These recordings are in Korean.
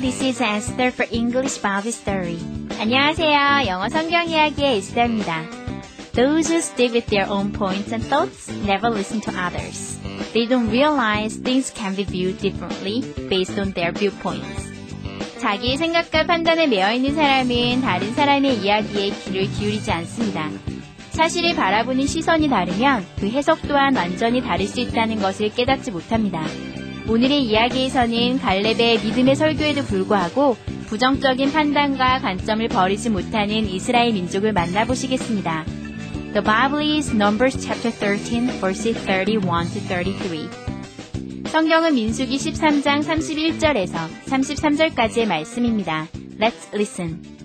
This is Esther for English Bible Story. 안녕하세요. 영어 성경 이야기의 에스더입니다. Those who stick with their own points and thoughts never listen to others. They don't realize things can be viewed differently based on their viewpoints. 자기의 생각과 판단에 매여 있는 사람은 다른 사람의 이야기에 귀를 기울이지 않습니다. 사실을 바라보는 시선이 다르면 그 해석 또한 완전히 다를 수 있다는 것을 깨닫지 못합니다. 오늘의 이야기에서는 갈렙의 믿음의 설교에도 불구하고 부정적인 판단과 관점을 버리지 못하는 이스라엘 민족을 만나보시겠습니다. The Bible is Numbers chapter 13 verses 31 to 33. 성경은 민수기 13장 31절에서 33절까지의 말씀입니다. Let's listen.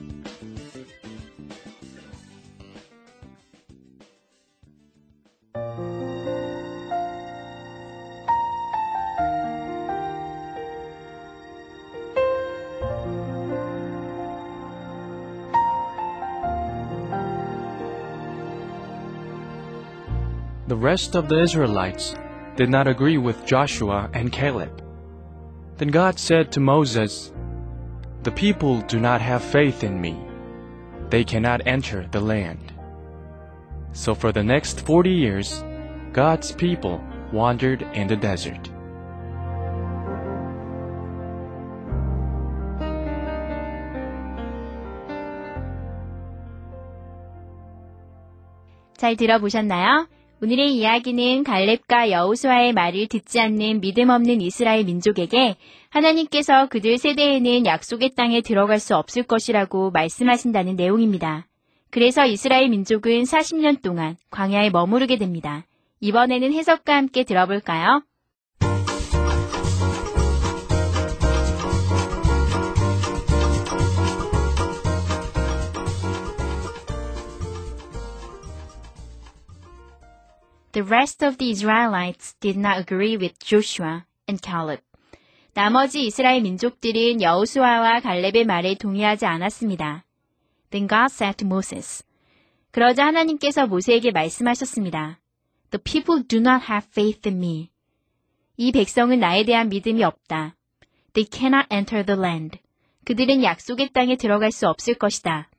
The rest of the Israelites did not agree with Joshua and Caleb. Then God said to Moses, The people do not have faith in me. They cannot enter the land. So for the next 40 years, God's people wandered in the desert. 잘 들어보셨나요? 오늘의 이야기는 갈렙과 여우수아의 말을 듣지 않는 믿음 없는 이스라엘 민족에게 하나님께서 그들 세대에는 약속의 땅에 들어갈 수 없을 것이라고 말씀하신다는 내용입니다. 그래서 이스라엘 민족은 40년 동안 광야에 머무르게 됩니다. 이번에는 해석과 함께 들어볼까요? The rest of the Israelites did not agree with Joshua and Caleb. 나머지 이스라엘 민족들은 여호수아와 갈렙의 말에 동의하지 않았습니다. Then God said to Moses. 그러자 하나님께서 모세에게 말씀하셨습니다. The people do not have faith in me. 이 백성은 나에 대한 믿음이 없다. They cannot enter the land. 그들은 약속의 땅에 들어갈 수 없을 것이다.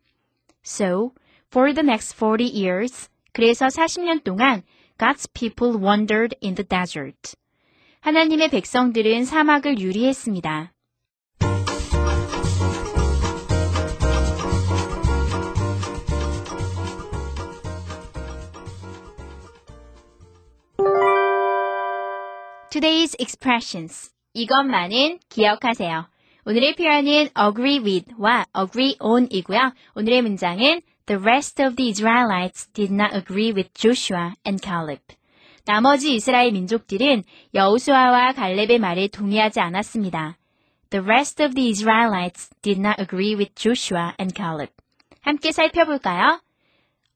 So, for the next 40 years, 그래서 40년 동안 God's people wandered in the desert. 하나님의 백성들은 사막을 유리했습니다. Today's expressions. 이것만은 기억하세요. 오늘의 표현은 agree with와 agree on이고요. 오늘의 문장은 The rest of the Israelites did not agree with Joshua and Caleb. 나머지 이스라엘 민족들은 여우수아와 갈렙의 말에 동의하지 않았습니다. The rest of the Israelites did not agree with Joshua and Caleb. 함께 살펴볼까요?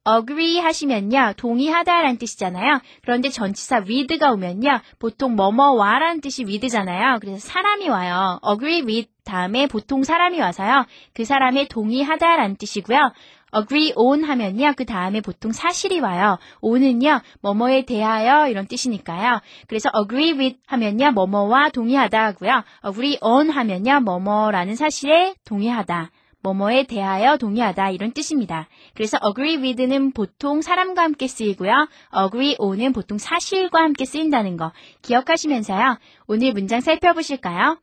agree 하시면요, 동의하다라는 뜻이잖아요. 그런데 전치사 with가 오면요, 보통 뭐뭐와라는 뜻이 with잖아요. 그래서 사람이 와요. agree with 다음에 보통 사람이 와서요, 그 사람의 동의하다라는 뜻이고요. Agree on 하면요, 그 다음에 보통 사실이 와요. on은요, 뭐뭐에 대하여 이런 뜻이니까요. 그래서 agree with 하면요, 뭐뭐와 동의하다 하고요. agree on 하면요, 뭐뭐라는 사실에 동의하다. 뭐뭐에 대하여 동의하다 이런 뜻입니다. 그래서 agree with는 보통 사람과 함께 쓰이고요. agree on은 보통 사실과 함께 쓰인다는 거 기억하시면서요. 오늘 문장 살펴보실까요?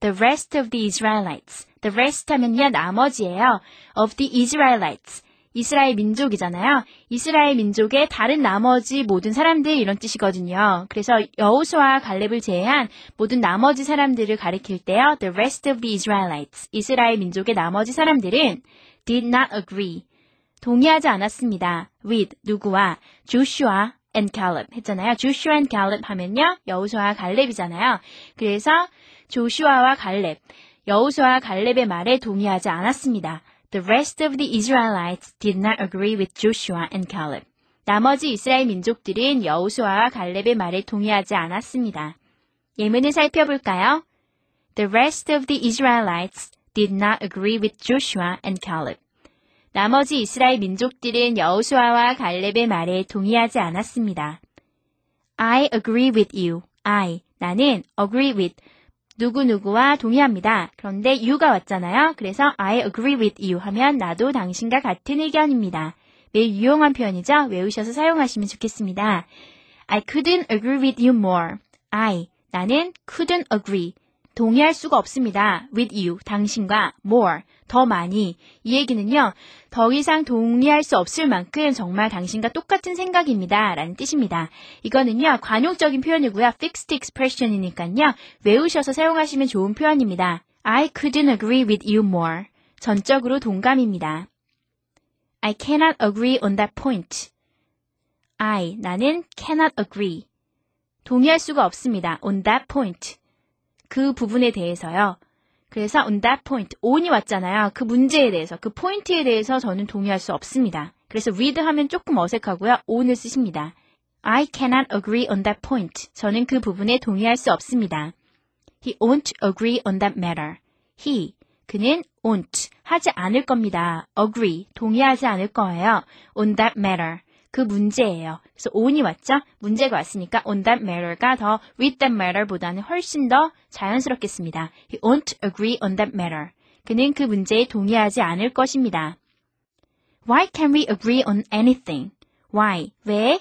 The rest of the Israelites. The rest 하면요 나머지예요. Of the Israelites. 이스라엘 민족이잖아요. 이스라엘 민족의 다른 나머지 모든 사람들 이런 뜻이거든요. 그래서 여호수아 갈렙을 제외한 모든 나머지 사람들을 가리킬 때요. The rest of the Israelites. 이스라엘 민족의 나머지 사람들은 did not agree. 동의하지 않았습니다. with 누구와 Joshua and Caleb 했잖아요. Joshua and Caleb 하면요. 여호수아 갈렙이잖아요. 그래서 조슈아와 갈렙 여호수아와 갈렙의 말에 동의하지 않았습니다. The rest of the Israelites did not agree with Joshua and Caleb. 나머지 이스라엘 민족들은 여호수아와 갈렙의 말에 동의하지 않았습니다. 예문을 살펴볼까요? The rest of the Israelites did not agree with Joshua and Caleb. 나머지 이스라엘 민족들은 여호수아와 갈렙의 말에 동의하지 않았습니다. I agree with you. I 나는 agree with 누구누구와 동의합니다. 그런데 you가 왔잖아요. 그래서 I agree with you 하면 나도 당신과 같은 의견입니다. 매우 유용한 표현이죠. 외우셔서 사용하시면 좋겠습니다. I couldn't agree with you more. I 나는 couldn't agree 동의할 수가 없습니다. with you 당신과 more 더 많이 이 얘기는요. 더 이상 동의할 수 없을 만큼 정말 당신과 똑같은 생각입니다. 라는 뜻입니다. 이거는요. 관용적인 표현이고요. fixed expression이니까요. 외우셔서 사용하시면 좋은 표현입니다. I couldn't agree with you more. 전적으로 동감입니다. I cannot agree on that point. I, 나는 cannot agree. 동의할 수가 없습니다. on that point. 그 부분에 대해서요. 그래서 on that point, on이 왔잖아요. 그 문제에 대해서, 그 포인트에 대해서 저는 동의할 수 없습니다. 그래서 with 하면 조금 어색하고요. on을 쓰십니다. I cannot agree on that point. 저는 그 부분에 동의할 수 없습니다. He won't agree on that matter. He, 그는 won't, 하지 않을 겁니다. agree, 동의하지 않을 거예요. on that matter. 그 문제예요. 그래서 on이 왔죠? 문제가 왔으니까 on that matter가 더 with that matter보다는 훨씬 더 자연스럽겠습니다. He won't agree on that matter. 그는 그 문제에 동의하지 않을 것입니다. Why can we agree on anything? Why? 왜?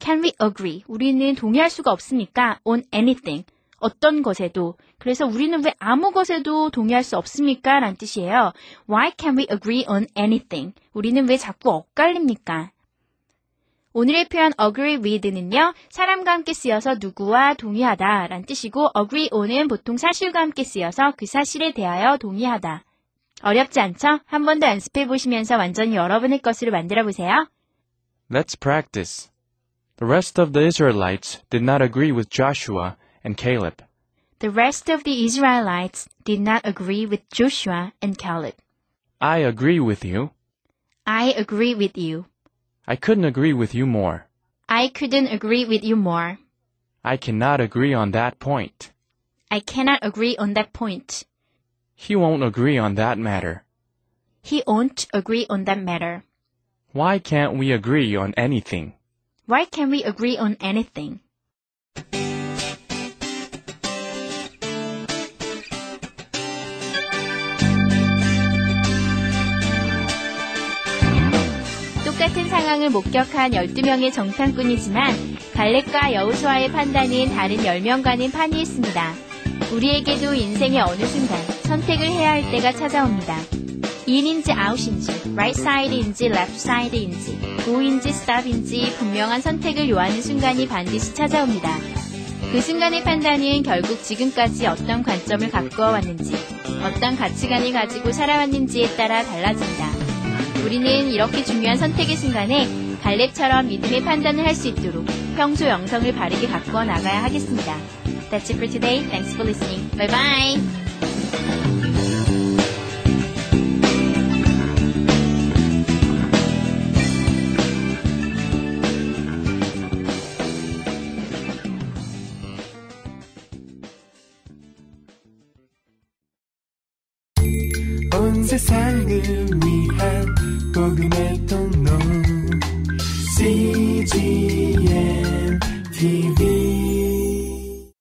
Can we agree? 우리는 동의할 수가 없습니까? On anything. 어떤 것에도. 그래서 우리는 왜 아무 것에도 동의할 수 없습니까? 라는 뜻이에요. Why can we agree on anything? 우리는 왜 자꾸 엇갈립니까? 오늘의 표현 agree with는요, 사람과 함께 쓰여서 누구와 동의하다 라는 뜻이고, agree on은 보통 사실과 함께 쓰여서 그 사실에 대하여 동의하다. 어렵지 않죠? 한 번 더 연습해 보시면서 완전히 여러분의 것으로 만들어 보세요. Let's practice. The rest of the Israelites did not agree with Joshua and Caleb. The rest of the Israelites did not agree with Joshua and Caleb. I agree with you. I agree with you. I couldn't agree with you more. I couldn't agree with you more. I cannot agree on that point. I cannot agree on that point. He won't agree on that matter. He won't agree on that matter. Why can't we agree on anything? Why can't we agree on anything? 같은 상황을 목격한 12명의 정탐꾼이지만 갈렙과 여우수아의 판단은 다른 10명과는 판이했습니다. 우리에게도 인생의 어느 순간 선택을 해야 할 때가 찾아옵니다. out인지, right side인지 left side인지, go인지 stop인지 분명한 선택을 요하는 순간이 반드시 찾아옵니다. 그 순간의 판단은 결국 지금까지 어떤 관점을 가꾸어 왔는지, 어떤 가치관을 가지고 살아왔는지에 따라 달라집니다. 우리는 이렇게 중요한 선택의 순간에 갈렙처럼 믿음의 판단을 할 수 있도록 평소 영성을 바르게 가꾸어 나가야 하겠습니다. That's it for today. Thanks for listening. Bye bye. 온 세상을 You.